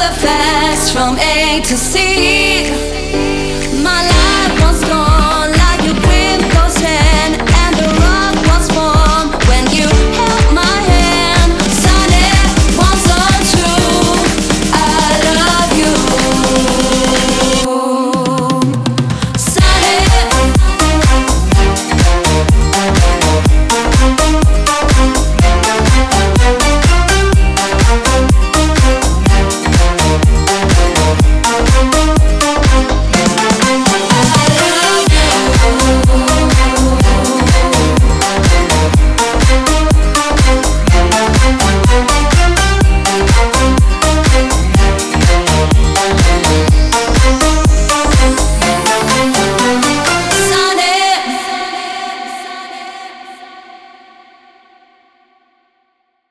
the facts from A to C.